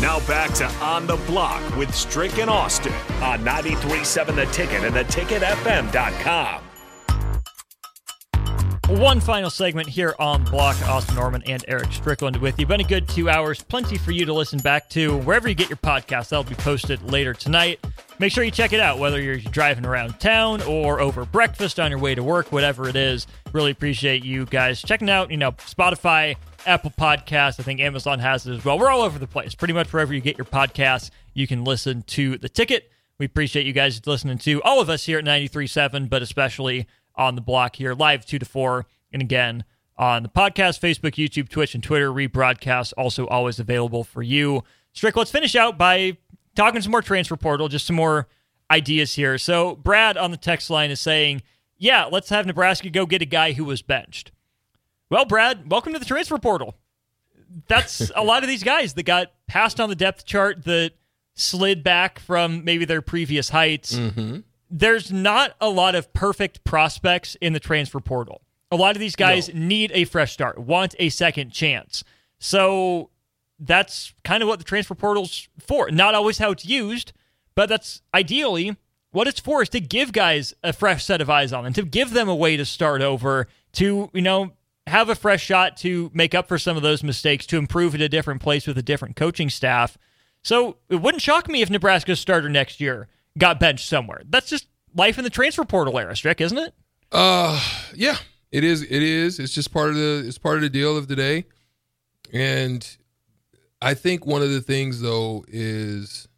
Now back to On the Block with Strick and Austin on 93.7 The Ticket and theticketfm.com. One final segment here on Block. Austin Norman and Eric Strickland with you. Been a good two hours. Plenty for you to listen back to wherever you get your podcast. That'll be posted later tonight. Make sure you check it out, whether you're driving around town or over breakfast on your way to work, whatever it is. Really appreciate you guys checking out, you know, Spotify, Apple Podcasts. I think Amazon has it as well. We're all over the place. Pretty much wherever you get your podcasts, you can listen to The Ticket. We appreciate you guys listening to all of us here at 93.7, but especially on the block here, live 2 to 4. And again, on the podcast, Facebook, YouTube, Twitch, and Twitter, rebroadcast also always available for you. Strick, let's finish out by talking some more transfer portal, just some more ideas here. So, Brad on the text line is saying, yeah, let's have Nebraska go get a guy who was benched. Well, Brad, welcome to the transfer portal. That's a lot of these guys that got passed on the depth chart that slid back from maybe their previous heights. Mm-hmm. There's not a lot of perfect prospects in the transfer portal. A lot of these guys No. need a fresh start, want a second chance. So that's kind of what the transfer portal's for. Not always how it's used, but that's ideally what it's for is to give guys a fresh set of eyes on them, to give them a way to start over, to, you know, have a fresh shot to make up for some of those mistakes, to improve at a different place with a different coaching staff. So it wouldn't shock me if Nebraska's starter next year got benched somewhere. That's just life in the transfer portal era, Strick, isn't it? Uh, yeah, it is. It is. It's just part of the. It's part of the deal of the day, and I think one of the things though is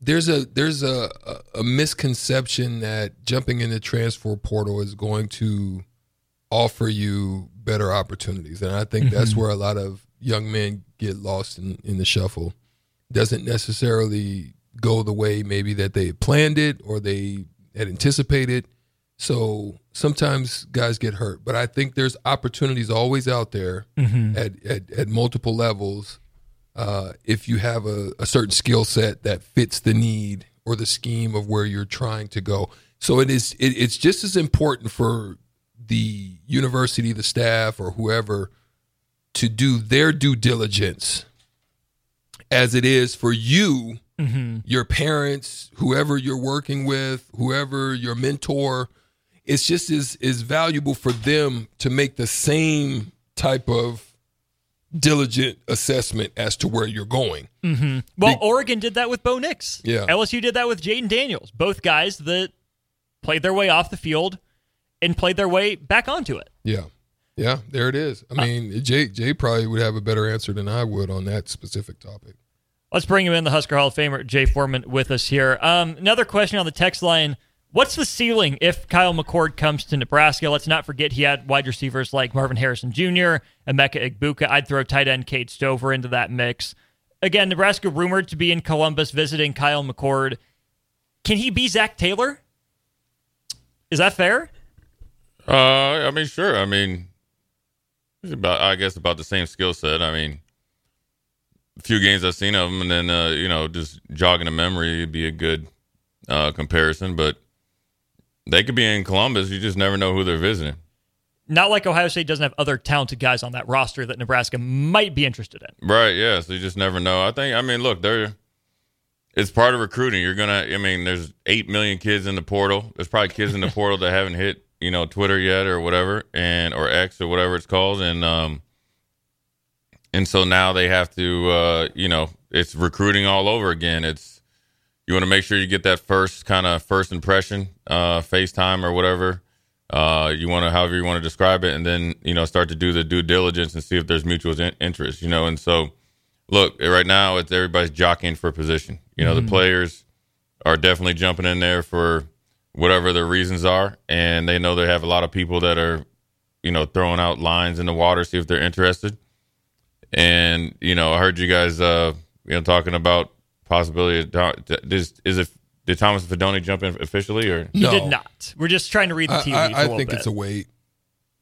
there's a there's a a, a misconception that jumping in the transfer portal is going to offer you better opportunities, and I think that's mm-hmm. where a lot of young men get lost in in the shuffle. Doesn't necessarily go the way maybe that they had planned it or they had anticipated. So sometimes guys get hurt, but I think there's opportunities always out there at, at, at multiple levels. Uh, if you have a, a certain skill set that fits the need or the scheme of where you're trying to go. So it is, it, it's just as important for the university, the staff or whoever to do their due diligence as it is for you your parents, whoever you're working with, whoever your mentor, it's just as is valuable for them to make the same type of diligent assessment as to where you're going. Well, Oregon did that with Bo Nix. Yeah. LSU did that with Jayden Daniels. Both guys that played their way off the field and played their way back onto it. Yeah. Yeah, there it is. I mean, Jay Jay probably would have a better answer than I would on that specific topic. Let's bring him in, the Husker Hall of Famer, Jay Foreman, with us here. Um, another question on the text line. What's the ceiling if Kyle McCord comes to Nebraska? Let's not forget he had wide receivers like Marvin Harrison Jr., Emeka Egbuka. I'd throw tight end Cade Stover into that mix. Again, Nebraska rumored to be in Columbus visiting Kyle McCord. Can he be Zac Taylor? Is that fair? Uh, I mean, sure. I mean, about, I guess, about the same skill set. I mean, a few games I've seen of him, and then uh, you know, just jogging a memory would be a good uh, comparison. But they could be in Columbus. You just never know who they're visiting. Not like Ohio State doesn't have other talented guys on that roster that Nebraska might be interested in. Right. Yeah. So you just never know. I think. I mean, look, they're. It's part of recruiting. You're gonna. I mean, there's eight million kids in the portal. There's probably kids in the portal that haven't hit, you know, Twitter yet or whatever, and or X or whatever it's called, and um, and so now they have to, uh, you know, it's recruiting all over again. It's you want to make sure you get that first kind of first impression, uh, FaceTime or whatever. Uh, you want to, however you want to describe it, and then you know start to do the due diligence and see if there's mutual in- interest. You know, and so look right now it's everybody's jockeying for position. You know, the players are definitely jumping in there for whatever their reasons are, and they know they have a lot of people that are, you know, throwing out lines in the water, see if they're interested. And you know, I heard you guys, uh, you know, talking about possibility. Of, is is it did Thomas Fidone jump in officially or? He No. did not. We're just trying to read the I, tea I- leaves. I a little think bit. it's a wait.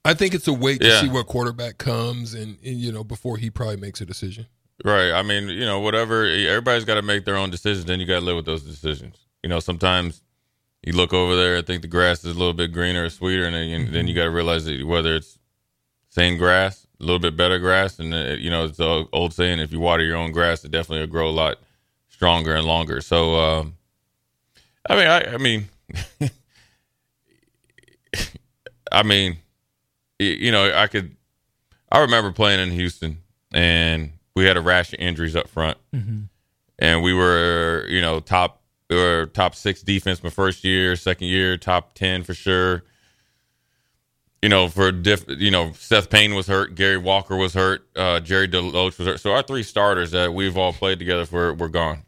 I think it's a wait to Yeah. see what quarterback comes, and, and you know before he probably makes a decision. Right. I mean, you know, whatever. Everybody's got to make their own decisions. Then you got to live with those decisions. You know, sometimes you look over there, I think the grass is a little bit greener or sweeter, and then you, then you got to realize that whether it's same grass, a little bit better grass, and uh, you know, it's the old saying: if you water your own grass, it definitely will grow a lot stronger and longer. So, um, I mean, I, I mean, I mean, you know, I could. I remember playing in Houston, and we had a rash of injuries up front, and we were, you know, top we were top six defense my first year, second year, top ten for sure. You know, for diff, you know, Seth Payne was hurt, Gary Walker was hurt, uh, Jerry DeLoach was hurt. So our three starters that we've all played together for were gone.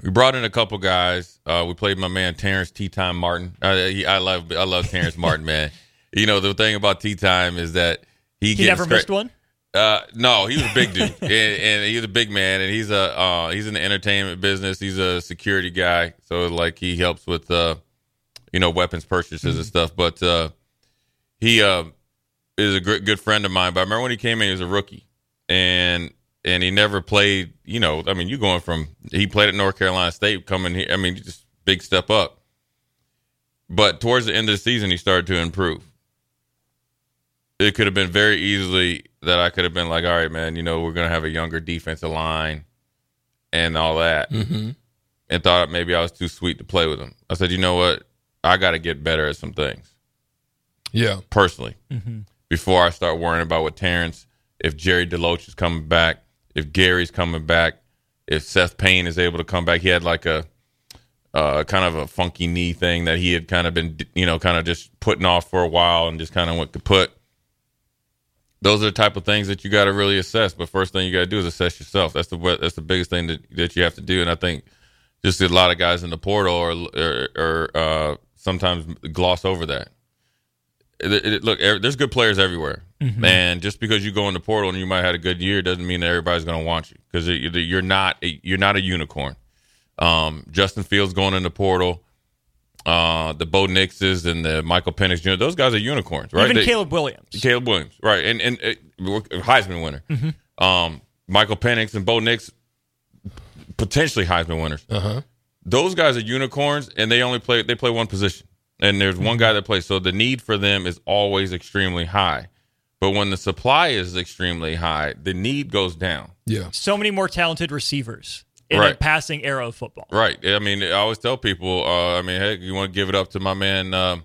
We brought in a couple guys. Uh, we played my man Terrence Tea Time Martin. Uh, he, I love I love Terrence Martin, man. You know the thing about Tea Time is that he, he never missed one. uh, no, he was a big dude, and, and he's a big man, and he's a uh, he's in the entertainment business. He's a security guy, so like he helps with uh, you know weapons purchases and stuff. But uh, he uh, is a good good friend of mine. But I remember when he came in, he was a rookie, and and he never played. You know, I mean, you going from he played at North Carolina State, coming here. I mean, just big step up. But towards the end of the season, he started to improve it could have been very easily that I could have been like, all right, man, you know, we're gonna have a younger defensive line and all that, Mm-hmm. and thought maybe I was too sweet to play with him. I said, you know what, I got to get better at some things Yeah, personally before I start worrying about what Terrence, if Jerry DeLoach is coming back, if Gary's coming back, if Seth Payne is able to come back. He had like a uh, kind of a funky knee thing that he had kind of been, you know, kind of just putting off for a while and just kind of went kaput. Those are the type of things that you got to really assess. But first thing you got to do is assess yourself. That's the that's the biggest thing that, that you have to do. And I think just a lot of guys in the portal or or, or uh, sometimes gloss over that. It, it- look, er- there's good players everywhere, and just because you go in the portal and you might have had a good year doesn't mean that everybody's going to want you because you're not a, you're not a unicorn. Um, Justin Fields going in the portal, uh, the Bo Nixes and the Michael Penix Jr. Those guys are unicorns, right? Even They- Caleb Williams. Caleb Williams, right, and and uh, Heisman winner. Um, Michael Penix and Bo Nix, potentially Heisman winners. uh huh. Those guys are unicorns, and they only play they play one position, and there's one guy that plays. So the need for them is always extremely high. But when the supply is extremely high, the need goes down. Yeah, So many more talented receivers in a Right. passing era of football. Right. I mean, I always tell people, uh, I mean, hey, you want to give it up to my man. Um,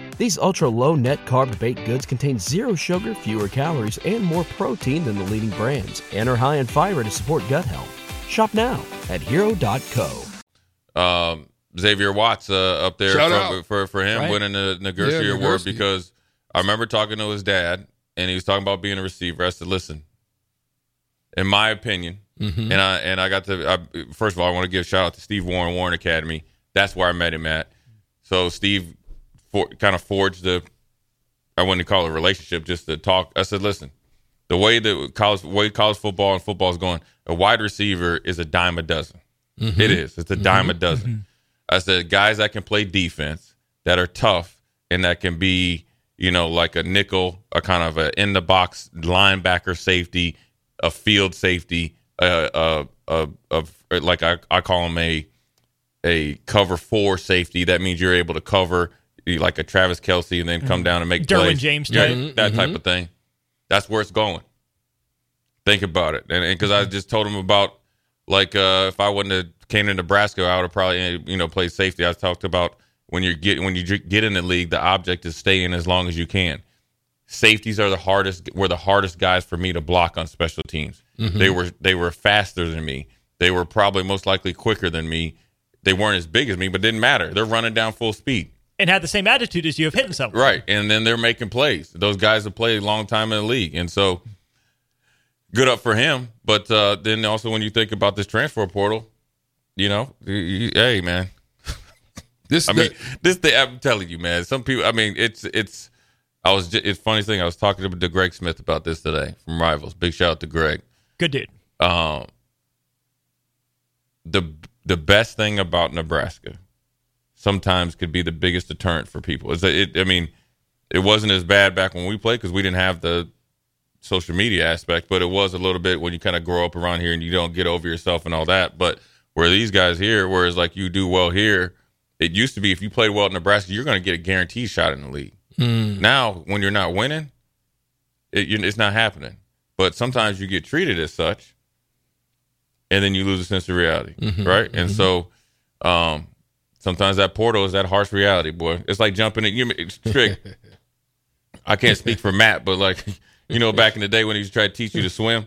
These ultra low net carb baked goods contain zero sugar, fewer calories, and more protein than the leading brands, and are high in fiber to support gut health. Shop now at hero.co. Um, Xavier Watts uh, up there Shout for, out. for for him Right. winning the Nagurski Yeah, Award because I remember talking to his dad and he was talking about being a receiver. I said, "Listen, in my opinion, Mm-hmm. and I and I got to I, first of all, I want to give a shout out to Steve Warren Warren Academy. That's where I met him at. So Steve for, kind of forged the I wouldn't call it a relationship, just to talk. I said, "Listen, the way that college way college football and football is going, a wide receiver is a dime a dozen. Mm-hmm. It is. It's a dime a mm-hmm. dozen. Mm-hmm. I said guys that can play defense, that are tough, and that can be, you know, like a nickel, a kind of a in the box linebacker safety, a field safety, a a a, a like I, I call him a a cover four safety. That means you're able to cover like a Travis Kelce and then come mm-hmm. down and make Derwin plays. James Yeah, type. that type mm-hmm. of thing. That's where it's going. Think about it, and because I mm-hmm. just told him about like uh, if I wouldn't have came to Nebraska, I would have probably you know played safety. I talked about when you get when you get in the league, the object is staying as long as you can. Safeties are the hardest were the hardest guys for me to block on special teams. They were they were faster than me. They were probably most likely quicker than me. They weren't as big as me, but didn't matter. They're running down full speed. And had the same attitude as you of hitting someone. Right. And then they're making plays. Those guys have played a long time in the league. And so good up for him. But uh, then also when you think about this transfer portal, you know, you- you- hey man. This, I mean, this thing I'm telling you, man. Some people I mean, it's it's I was just, it's funny thing, I was talking to, to Greg Smith about this today from Rivals. Big shout out to Greg. Good dude. Um the the best thing about Nebraska sometimes could be the biggest deterrent for people. Is that it? I mean, it wasn't as bad back when we played because we didn't have the social media aspect, but it was a little bit when you kind of grow up around here and you don't get over yourself and all that. But where these guys here, whereas like you do well here, it used to be if you played well at Nebraska, you're going to get a guaranteed shot in the league. Hmm. Now, when you're not winning, it, it's not happening. But sometimes you get treated as such, and then you lose a sense of reality, mm-hmm. right? And mm-hmm. so, um, sometimes that portal is that harsh reality, boy. It's like jumping in. You it's trick. I can't speak for Matt, but like you know, back in the day when he used to try to teach you to swim,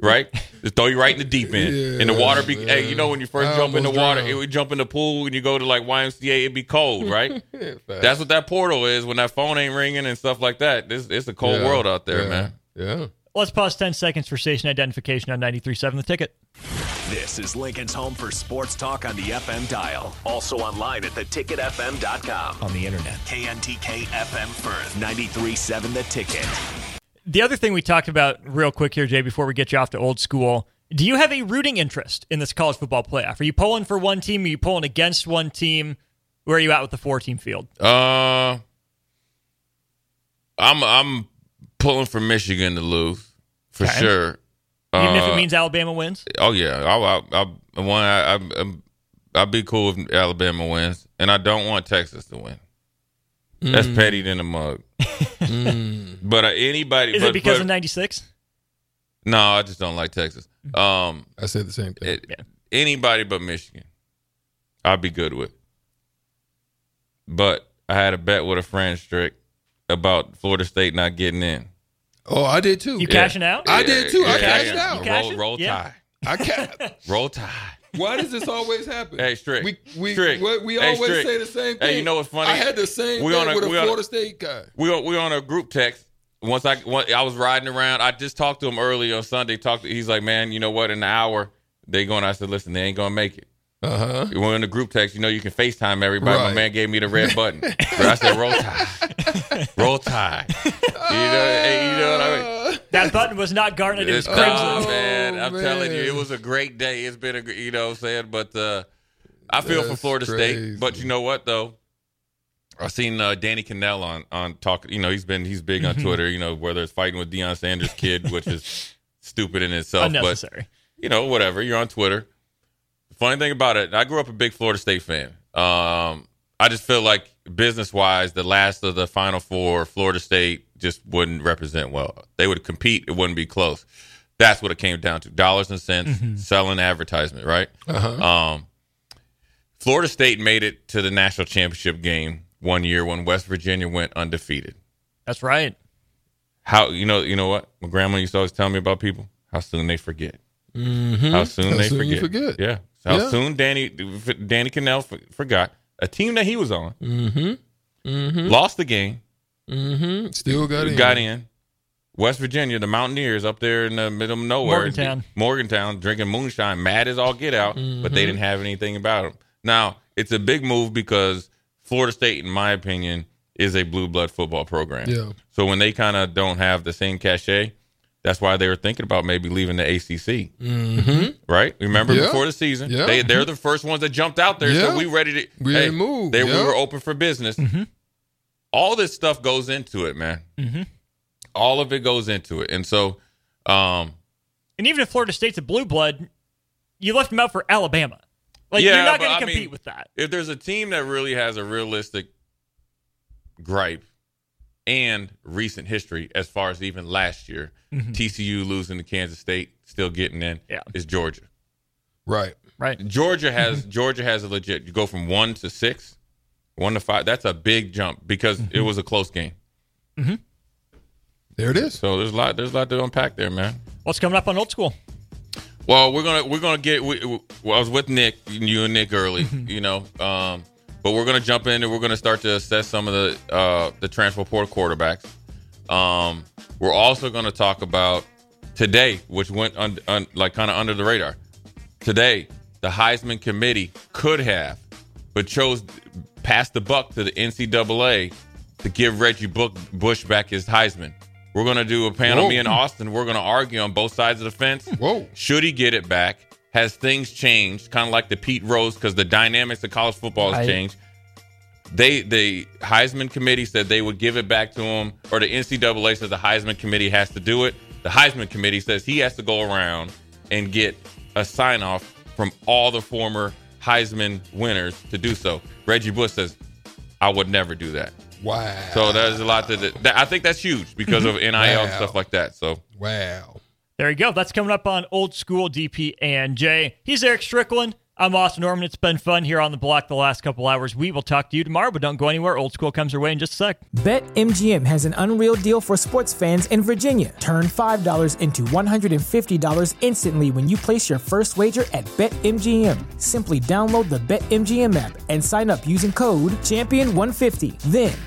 right? Just throw you right in the deep end, and the water be. Hey, you know when you first I jump in the water, drowned. it would jump in the pool, and you go to like YMCA, it'd be cold, right? That's what that portal is when that phone ain't ringing and stuff like that. This it's a cold Yeah, world out there, yeah, man. Yeah. Let's pause 10 seconds for station identification on 93.7 The Ticket. This is Lincoln's home for sports talk on the FM dial. Also online at theticketfm.com. On the internet. KNTK FM Firth. 93.7 The Ticket. The other thing we talked about real quick here, Jay, before we get you off to old school, do you have a rooting interest in this college football playoff? Are you pulling for one team? Are you pulling against one team? Where are you at with the four team field? Uh, I'm I'm pulling for Michigan to lose for Okay. sure. Even if Uh, it means Alabama wins? Oh yeah, I'll, I'll, I'll one. I, I, I'll be cool if Alabama wins, and I don't want Texas to win. That's petty than a mug. But uh, anybody, Is but, it because but- of 96? No, I just don't like Texas. Um, I said the same thing. it, anybody but Michigan, I'd be good with. But I had a bet with a friend, Strick, about Florida State not getting in. Oh, I did too. You cashing out? I did too. I Yeah, cashed yeah. out. You cashed it? Roll, roll Yeah. tie. I ca- Roll tie. Why does this always happen? Hey, Strick. We we Strick. we, we Hey, always Strick. say the same thing. Hey, you know what's funny? I had the same We thing on a- with a we on a- Florida State guy. we on, we on a group text. Once I once I was riding around, I just talked to him early on Sunday. Talked. To, he's like, man, you know what? In an hour, they going. I said, listen, they ain't gonna make it. Uh huh. We're in the group text. You know, you can FaceTime everybody. My Right. man gave me the red button. I said, roll tide, roll tide. You know, hey, you know what I mean? That button was not garnet, it was It's- crimson. oh, man, I'm man. telling you, it was a great day. It's been a, gr- you know, what I'm saying, but uh, I feel for Florida crazy. State. But you know what though? I've seen uh, Danny Kanell on on talk. You know, he's been he's big on Mhm. Twitter. You know, whether it's fighting with Deion Sanders' kid, which is stupid in itself, Unnecessary. but you know, whatever. You're on Twitter. The funny thing about it, I grew up a big Florida State fan. Um, I just feel like business wise, the last of the Final Four, Florida State just wouldn't represent well. They would compete; it wouldn't be close. That's what it came down to: dollars and cents, Mhm. selling advertisement, right? Uh-huh. Um, Florida State made it to the national championship game one year when West Virginia went undefeated. That's right. How you know? You know what? My grandma used to always tell me about people. How soon they forget. Mhm. How soon How they soon you forget. forget. Yeah. How Yeah. soon Danny Danny Kanell f- forgot a team that he was on. Mm-hmm. Mm-hmm. Lost the game. Mm-hmm. Still got in. Got in. West Virginia, the Mountaineers up there in the middle of nowhere. Morgantown. Morgantown, drinking moonshine, mad as all get out, but Mm-hmm. they didn't have anything about them. Now, it's a big move because Florida State, in my opinion, is a blue blood football program. Yeah. So when they kind of don't have the same cachet, that's why they were thinking about maybe leaving the ACC. Mm-hmm. Right? Remember Yeah. before the season, Yeah. they they're the first ones that jumped out there. Yeah. So we ready to We hey, move. They we were open for business. All this stuff goes into it, man. Mhm. All of it goes into it, and so um, And even if Florida State's a blue blood, you left them out for Alabama. Like Yeah, you're not going to compete mean- with that. if there's a team that really has a realistic gripe and recent history as far as even last year, Mhm. TCU losing to Kansas State, still getting in, Yeah. is Georgia. Right. Right. Georgia has Georgia has a legit. You go from one to six, one to five. That's a big jump because it was a close game. There it is. So there's a lot. There's a lot to unpack there, man. What's coming up on Old School? Well, we're gonna we're gonna get. We, we- well, I was with Nick, you and Nick early, you know, um, but we're gonna jump in and we're gonna start to assess some of the uh, the transfer portal quarterbacks. Um, we're also gonna talk about today, which went un, un, like kind of under the radar. Today, the Heisman committee could have, but chose passed the buck to the NCAA to give Reggie Bush back his Heisman. We're gonna do a panel. Whoa. Me and Austin. We're gonna argue on both sides of the fence. Whoa. Should he get it back? Has things changed? Kind of like the Pete Rose, because the dynamics of college football has Right. changed. They the Heisman committee said they would give it back to him, or the NCAA says the Heisman committee has to do it. The Heisman committee says he has to go around and get a sign off from all the former Heisman winners to do so. Reggie Bush says, "I would never do that." Wow. So there's a lot to that. I think that's huge because of mm-hmm. NIL and stuff like that. So Wow. There you go. That's coming up on Old School DP and J. He's Eric Strickland. I'm Austin Norman. It's been fun here on the block the last couple hours. We will talk to you tomorrow, but don't go anywhere. Old School comes your way in just a sec. BetMGM has an unreal deal for sports fans in Virginia. Turn $5 into $150 instantly when you place your first wager at BetMGM. Simply download the BetMGM app and sign up using code Champion150. Then,